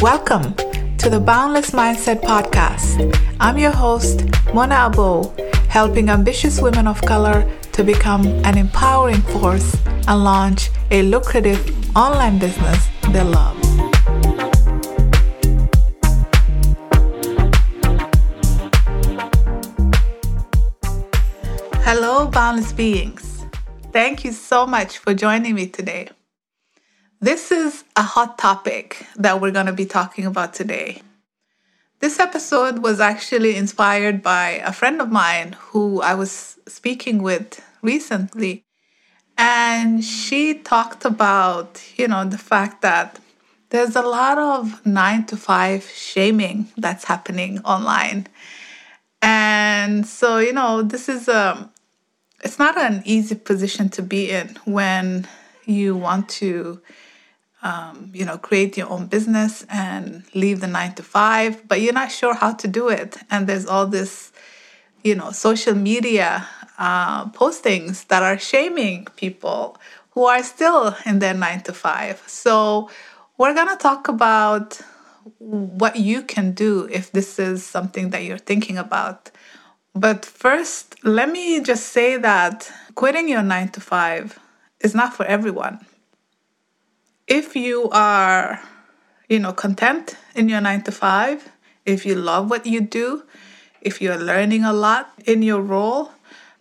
Welcome to the Boundless Mindset Podcast. I'm your host, Mona Abo, helping ambitious women of color to become an empowering force and launch a lucrative online business they love. Hello, boundless beings. Thank you so much for joining me today. This is a hot topic that we're going to be talking about today. This episode was actually inspired by a friend of mine who I was speaking with recently. And she talked about, you know, the fact that there's a lot of nine to five shaming that's happening online. And so, you know, this is a, um, it's not an easy position to be in when you want to um, you know, create your own business and leave the nine to five, but you're not sure how to do it. And there's all this, you know, social media uh, postings that are shaming people who are still in their nine to five. So we're going to talk about what you can do if this is something that you're thinking about. But first, let me just say that quitting your nine to five is not for everyone if you are, you know, content in your nine to five, if you love what you do, if you're learning a lot in your role,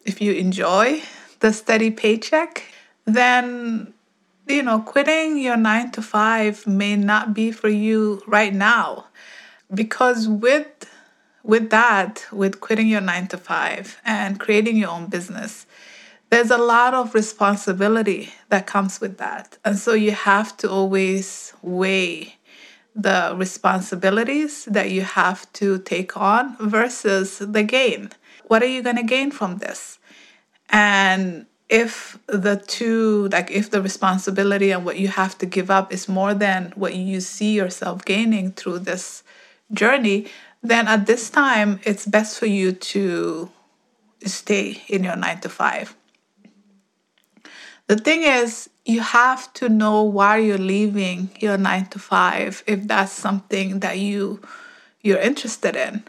if you enjoy the steady paycheck, then you know, quitting your nine to five may not be for you right now. Because with with that, with quitting your nine to five and creating your own business, there's a lot of responsibility that comes with that. And so you have to always weigh the responsibilities that you have to take on versus the gain. What are you going to gain from this? And if the two, like if the responsibility and what you have to give up is more than what you see yourself gaining through this journey, then at this time, it's best for you to stay in your nine to five. The thing is, you have to know why you're leaving your nine to five if that's something that you you're interested in.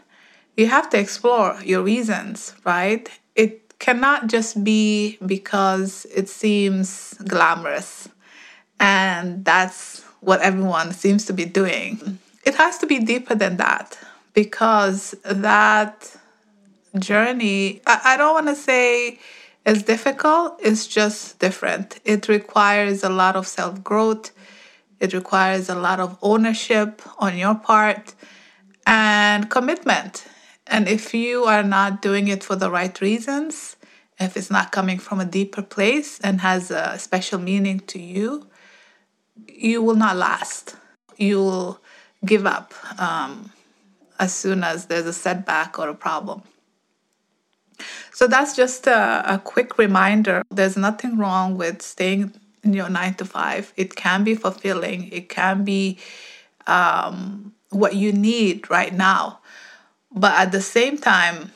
You have to explore your reasons, right? It cannot just be because it seems glamorous and that's what everyone seems to be doing. It has to be deeper than that because that journey, I, I don't want to say it's difficult, it's just different. It requires a lot of self growth, it requires a lot of ownership on your part and commitment. And if you are not doing it for the right reasons, if it's not coming from a deeper place and has a special meaning to you, you will not last. You will give up um, as soon as there's a setback or a problem. So that's just a, a quick reminder. There's nothing wrong with staying in your nine to five. It can be fulfilling, it can be um, what you need right now. But at the same time,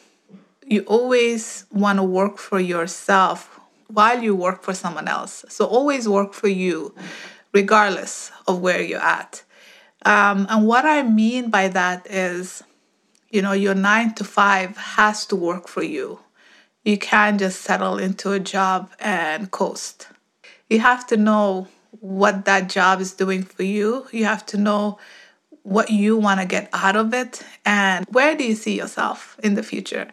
you always want to work for yourself while you work for someone else. So always work for you, regardless of where you're at. Um, and what I mean by that is, you know, your nine to five has to work for you. You can't just settle into a job and coast. You have to know what that job is doing for you. You have to know what you want to get out of it and where do you see yourself in the future.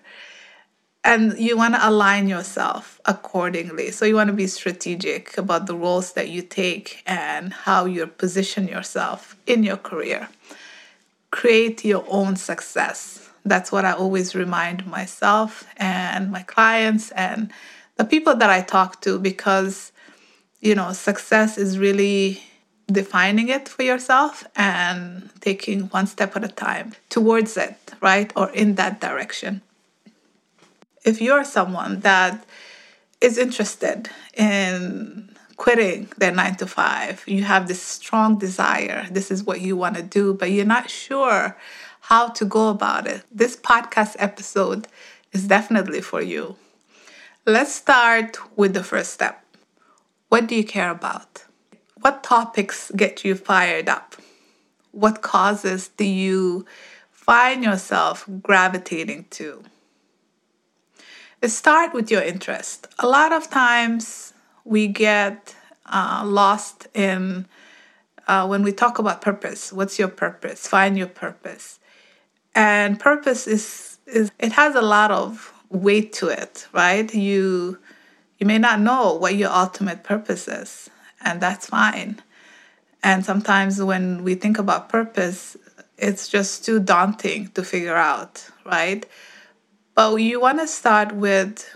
And you want to align yourself accordingly. So you want to be strategic about the roles that you take and how you position yourself in your career create your own success. That's what I always remind myself and my clients and the people that I talk to because, you know, success is really defining it for yourself and taking one step at a time towards it, right? Or in that direction. If you're someone that is interested in quitting their nine to five. You have this strong desire. This is what you want to do, but you're not sure how to go about it. This podcast episode is definitely for you. Let's start with the first step. What do you care about? What topics get you fired up? What causes do you find yourself gravitating to? Start with your interest. A lot of times we get uh, lost in uh, when we talk about purpose. What's your purpose? Find your purpose. And purpose is, is it has a lot of weight to it, right? You you may not know what your ultimate purpose is, and that's fine. And sometimes when we think about purpose, it's just too daunting to figure out, right? But you want to start with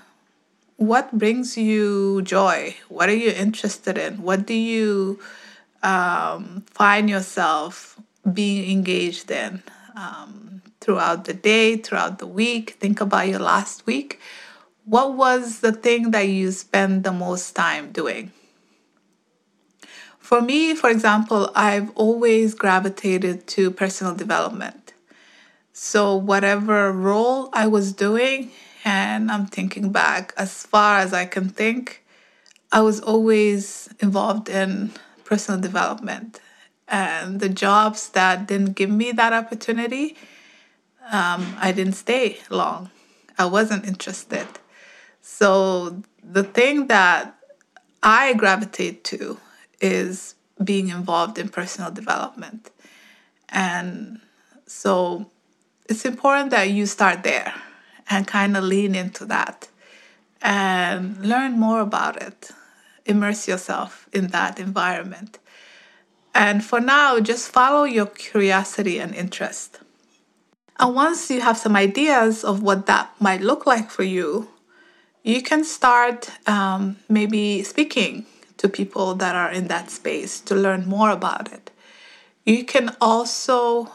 what brings you joy? What are you interested in? What do you um, find yourself being engaged in um, throughout the day, throughout the week? Think about your last week. What was the thing that you spent the most time doing? For me, for example, I've always gravitated to personal development. So, whatever role I was doing, and I'm thinking back as far as I can think, I was always involved in personal development. And the jobs that didn't give me that opportunity, um, I didn't stay long. I wasn't interested. So the thing that I gravitate to is being involved in personal development. And so it's important that you start there and kind of lean into that and learn more about it immerse yourself in that environment. And for now, just follow your curiosity and interest. And once you have some ideas of what that might look like for you, you can start um, maybe speaking to people that are in that space to learn more about it. You can also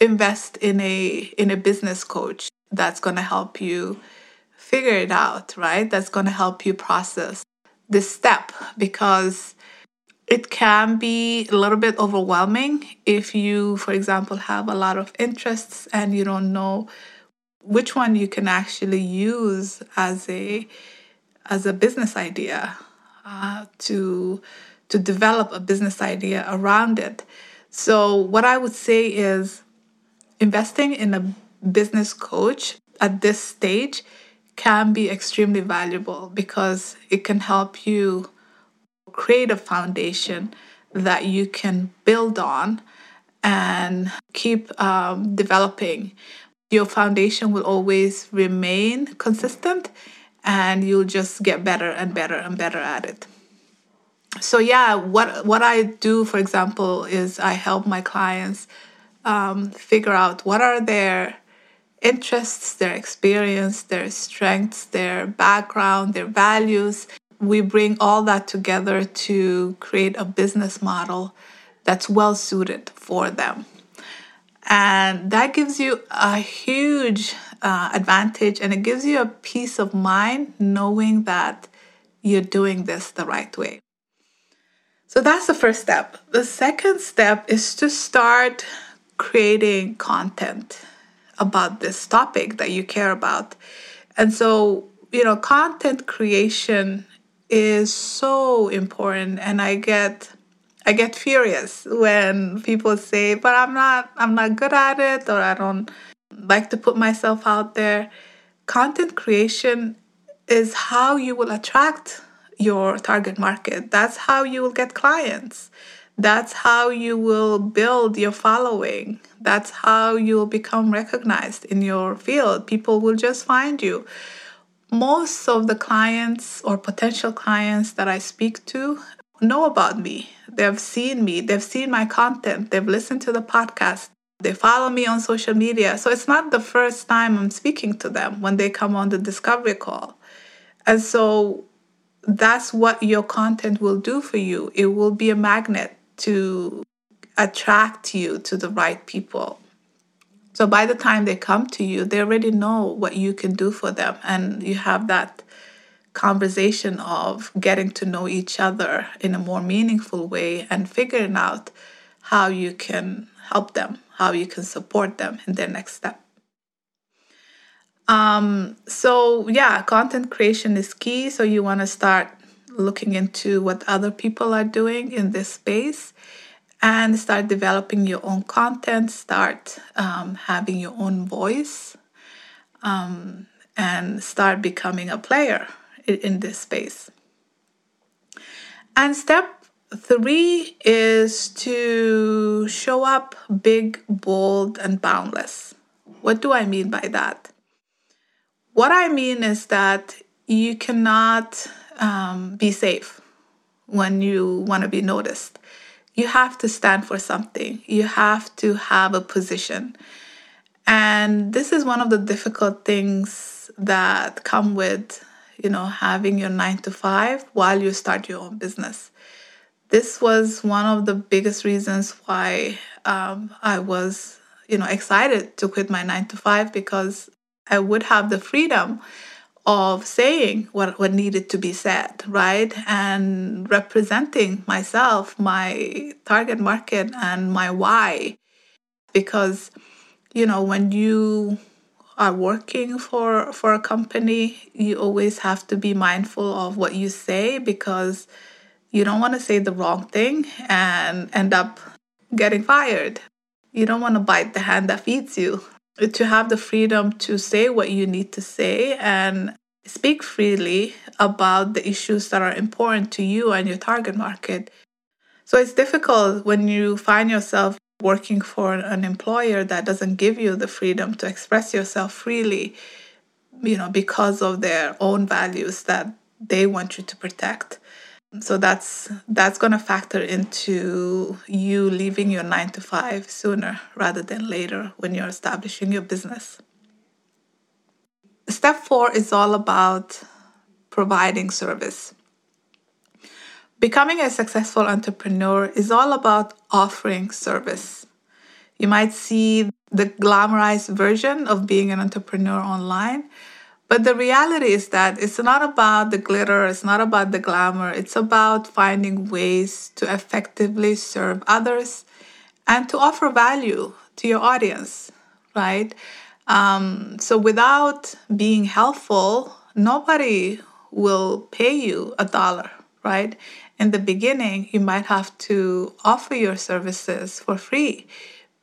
invest in a in a business coach that's going to help you figure it out, right? That's going to help you process this step because it can be a little bit overwhelming if you, for example, have a lot of interests and you don't know which one you can actually use as a as a business idea uh, to to develop a business idea around it. So what I would say is investing in a business coach at this stage can be extremely valuable because it can help you create a foundation that you can build on and keep um, developing. Your foundation will always remain consistent and you'll just get better and better and better at it. So yeah, what what I do, for example, is I help my clients um, figure out what are their interests, their experience, their strengths, their background, their values. We bring all that together to create a business model that's well suited for them. And that gives you a huge uh, advantage and it gives you a peace of mind knowing that you're doing this the right way. So that's the first step. The second step is to start creating content about this topic that you care about. And so, you know, content creation is so important and I get I get furious when people say, "But I'm not I'm not good at it or I don't like to put myself out there." Content creation is how you will attract your target market. That's how you will get clients. That's how you will build your following. That's how you'll become recognized in your field. People will just find you. Most of the clients or potential clients that I speak to know about me. They've seen me, they've seen my content, they've listened to the podcast, they follow me on social media. So it's not the first time I'm speaking to them when they come on the discovery call. And so that's what your content will do for you. It will be a magnet to attract you to the right people. So by the time they come to you, they already know what you can do for them. And you have that conversation of getting to know each other in a more meaningful way and figuring out how you can help them, how you can support them in their next step. Um, so, yeah, content creation is key. So, you want to start looking into what other people are doing in this space and start developing your own content, start um, having your own voice, um, and start becoming a player in, in this space. And step three is to show up big, bold, and boundless. What do I mean by that? What I mean is that you cannot um, be safe when you want to be noticed. You have to stand for something, you have to have a position. And this is one of the difficult things that come with, you know, having your nine to five while you start your own business. This was one of the biggest reasons why um, I was, you know, excited to quit my nine to five because I would have the freedom of saying what, what needed to be said, right? And representing myself, my target market, and my why. Because, you know, when you are working for for a company, you always have to be mindful of what you say because you don't want to say the wrong thing and end up getting fired. You don't want to bite the hand that feeds you. To have the freedom to say what you need to say and speak freely about the issues that are important to you and your target market. So it's difficult when you find yourself working for an employer that doesn't give you the freedom to express yourself freely, you know, because of their own values that they want you to protect. So that's that's going to factor into you leaving your 9 to 5 sooner rather than later when you're establishing your business. Step 4 is all about providing service. Becoming a successful entrepreneur is all about offering service. You might see the glamorized version of being an entrepreneur online, but the reality is that it's not about the glitter, it's not about the glamour, it's about finding ways to effectively serve others and to offer value to your audience, right? Um, so without being helpful, nobody will pay you a dollar, right? in the beginning, you might have to offer your services for free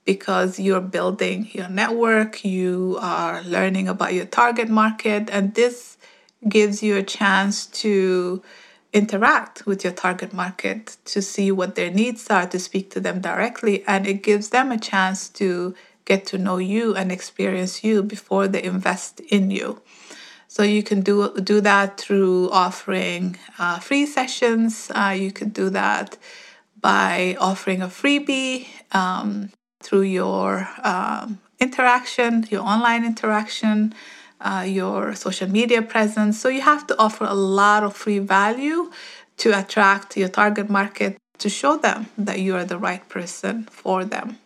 because you're building your network, you are learning about your target market, and this gives you a chance to interact with your target market to see what their needs are, to speak to them directly, and it gives them a chance to get to know you and experience you before they invest in you. So you can do do that through offering uh, free sessions. Uh, you could do that by offering a freebie um, through your um, interaction, your online interaction, uh, your social media presence. So you have to offer a lot of free value to attract your target market to show them that you are the right person for them.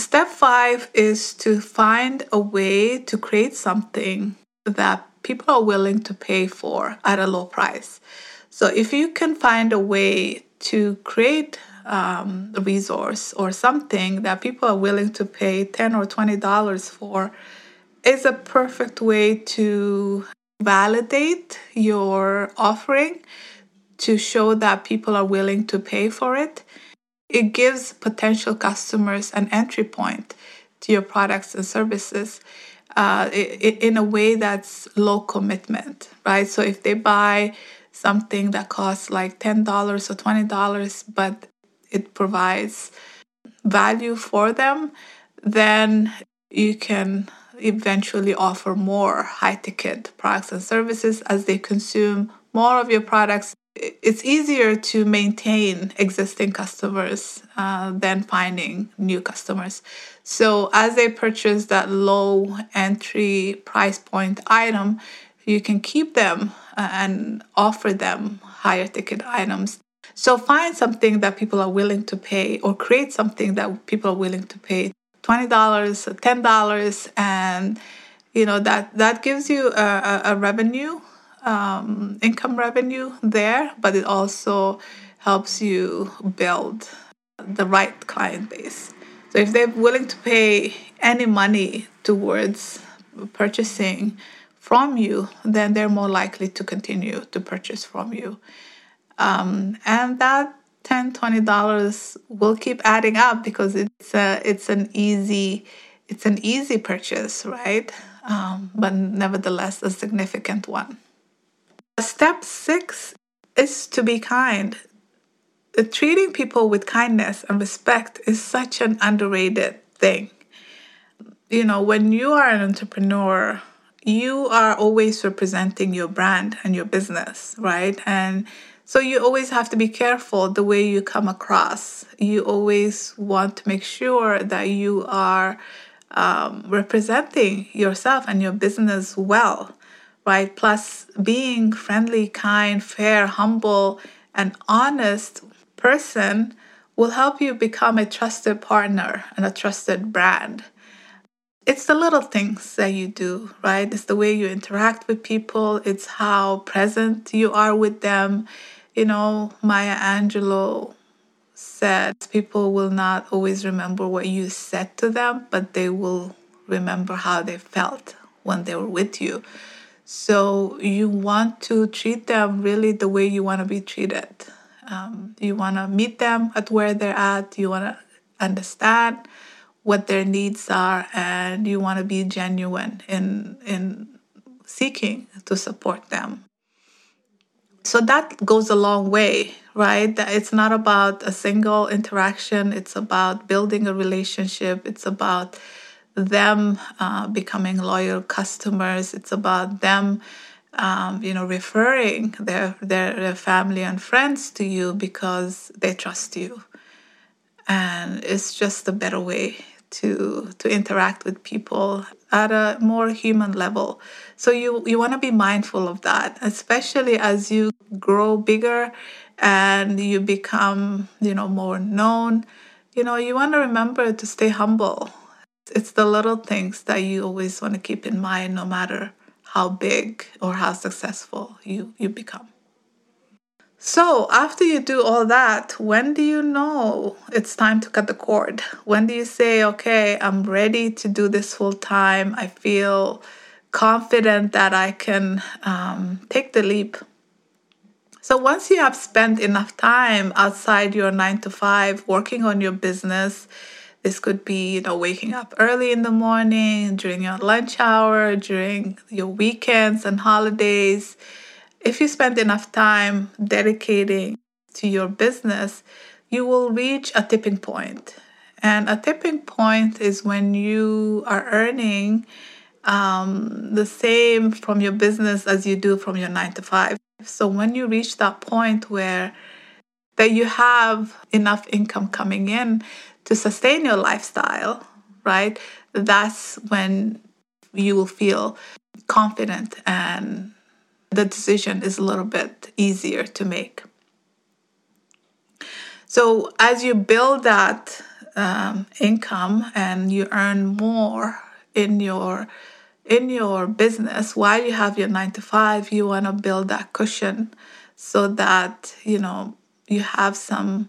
Step five is to find a way to create something that people are willing to pay for at a low price. So if you can find a way to create um, a resource or something that people are willing to pay 10 or 20 dollars for is a perfect way to validate your offering to show that people are willing to pay for it it gives potential customers an entry point to your products and services uh, in a way that's low commitment, right? So if they buy something that costs like $10 or $20, but it provides value for them, then you can eventually offer more high ticket products and services as they consume more of your products it's easier to maintain existing customers uh, than finding new customers. So, as they purchase that low entry price point item, you can keep them uh, and offer them higher ticket items. So, find something that people are willing to pay, or create something that people are willing to pay $20, $10, and you know that that gives you a, a, a revenue um, income revenue there, but it also helps you build the right client base. So if they're willing to pay any money towards purchasing from you, then they're more likely to continue to purchase from you. Um, and that 10 20 dollars will keep adding up because it's a it's an easy it's an easy purchase right um, but nevertheless a significant one step six is to be kind. Uh, treating people with kindness and respect is such an underrated thing. You know when you are an entrepreneur you are always representing your brand and your business right? And so you always have to be careful the way you come across. You always want to make sure that you are um, representing yourself and your business well, right? Plus, being friendly, kind, fair, humble, and honest person will help you become a trusted partner and a trusted brand. It's the little things that you do, right? It's the way you interact with people, it's how present you are with them you know, Maya Angelou said people will not always remember what you said to them, but they will remember how they felt when they were with you. So you want to treat them really the way you want to be treated. Um, you want to meet them at where they're at. You want to understand what their needs are, and you want to be genuine in in seeking to support them so that goes a long way right it's not about a single interaction it's about building a relationship it's about them uh, becoming loyal customers. It's about them um, you know referring their, their their family and friends to you because they trust you. And it's just a better way to to interact with people at a more human level. So you you want to be mindful of that especially as you grow bigger and you become you know more known. You know you want to remember to stay humble it's the little things that you always want to keep in mind no matter how big or how successful you you become so, after you do all that, when do you know it's time to cut the cord? When do you say, okay, I'm ready to do this full time? I feel confident that I can um, take the leap. So, once you have spent enough time outside your nine to five working on your business, this could be, you know, waking up early in the morning, during your lunch hour, during your weekends and holidays if you spend enough time dedicating to your business, you will reach a tipping point. And a tipping point is when you are earning um, the same from your business as you do from your nine to five. So when you reach that point where that you have enough income coming in to sustain your lifestyle, right? That's when you will feel confident and the decision is a little bit easier to make. So, as you build that um, income and you earn more in your in your business while you have your nine to five, you want to build that cushion so that you know you have some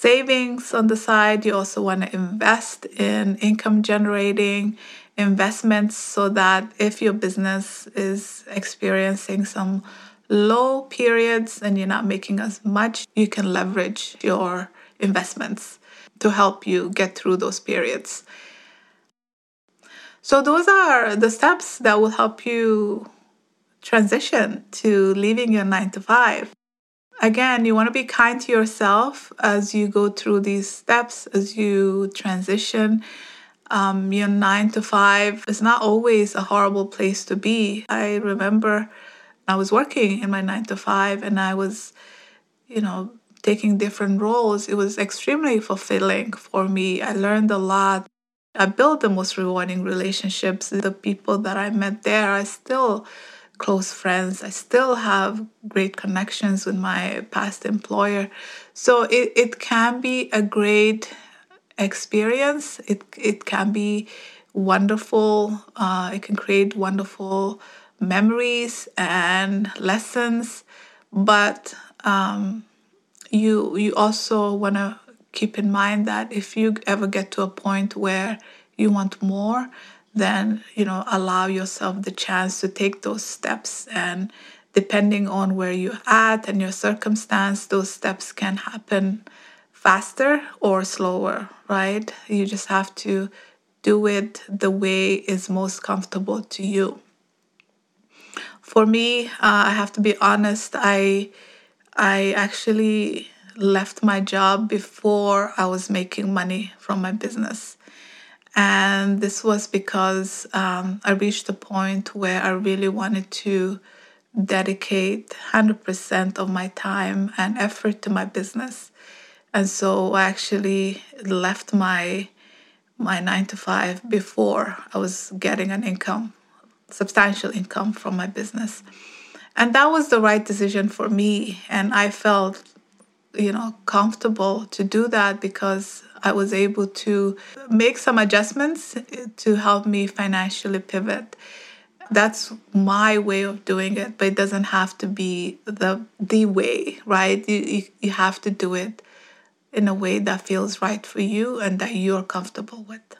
savings on the side. You also want to invest in income generating investments so that if your business is experiencing some low periods and you're not making as much, you can leverage your investments to help you get through those periods. So, those are the steps that will help you transition to leaving your nine to five. Again, you want to be kind to yourself as you go through these steps, as you transition um, your nine to five is not always a horrible place to be. I remember I was working in my nine to five and I was, you know, taking different roles. It was extremely fulfilling for me. I learned a lot. I built the most rewarding relationships. The people that I met there are still close friends. I still have great connections with my past employer. So it, it can be a great experience. It it can be wonderful. Uh, it can create wonderful memories and lessons, but um, you you also want to keep in mind that if you ever get to a point where you want more, then you know allow yourself the chance to take those steps and depending on where you're at and your circumstance, those steps can happen faster or slower, right? You just have to do it the way is most comfortable to you. For me, uh, I have to be honest, I I actually left my job before I was making money from my business. And this was because um, I reached a point where I really wanted to dedicate 100% of my time and effort to my business. And so I actually left my my 9 to 5 before I was getting an income, substantial income from my business. And that was the right decision for me and I felt you know comfortable to do that because I was able to make some adjustments to help me financially pivot. That's my way of doing it, but it doesn't have to be the the way, right? You, you, you have to do it in a way that feels right for you and that you're comfortable with.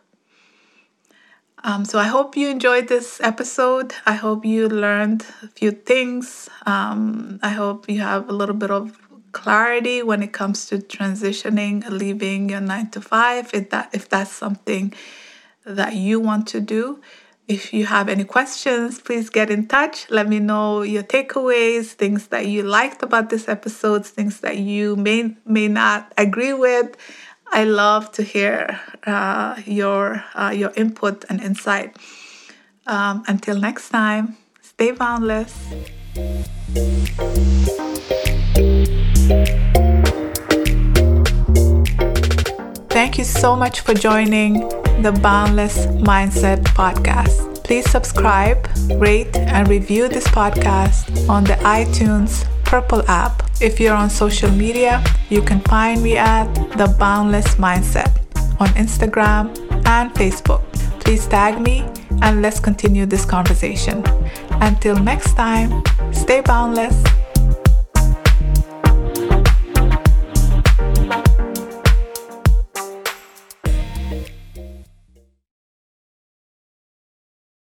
Um, so I hope you enjoyed this episode. I hope you learned a few things. Um, I hope you have a little bit of clarity when it comes to transitioning, leaving your nine to five, if that if that's something that you want to do. If you have any questions, please get in touch. Let me know your takeaways, things that you liked about this episode, things that you may may not agree with. I love to hear uh, your uh, your input and insight. Um, until next time, stay boundless. Thank you so much for joining the Boundless Mindset Podcast. Please subscribe, rate, and review this podcast on the iTunes Purple app. If you're on social media, you can find me at The Boundless Mindset on Instagram and Facebook. Please tag me and let's continue this conversation. Until next time, stay boundless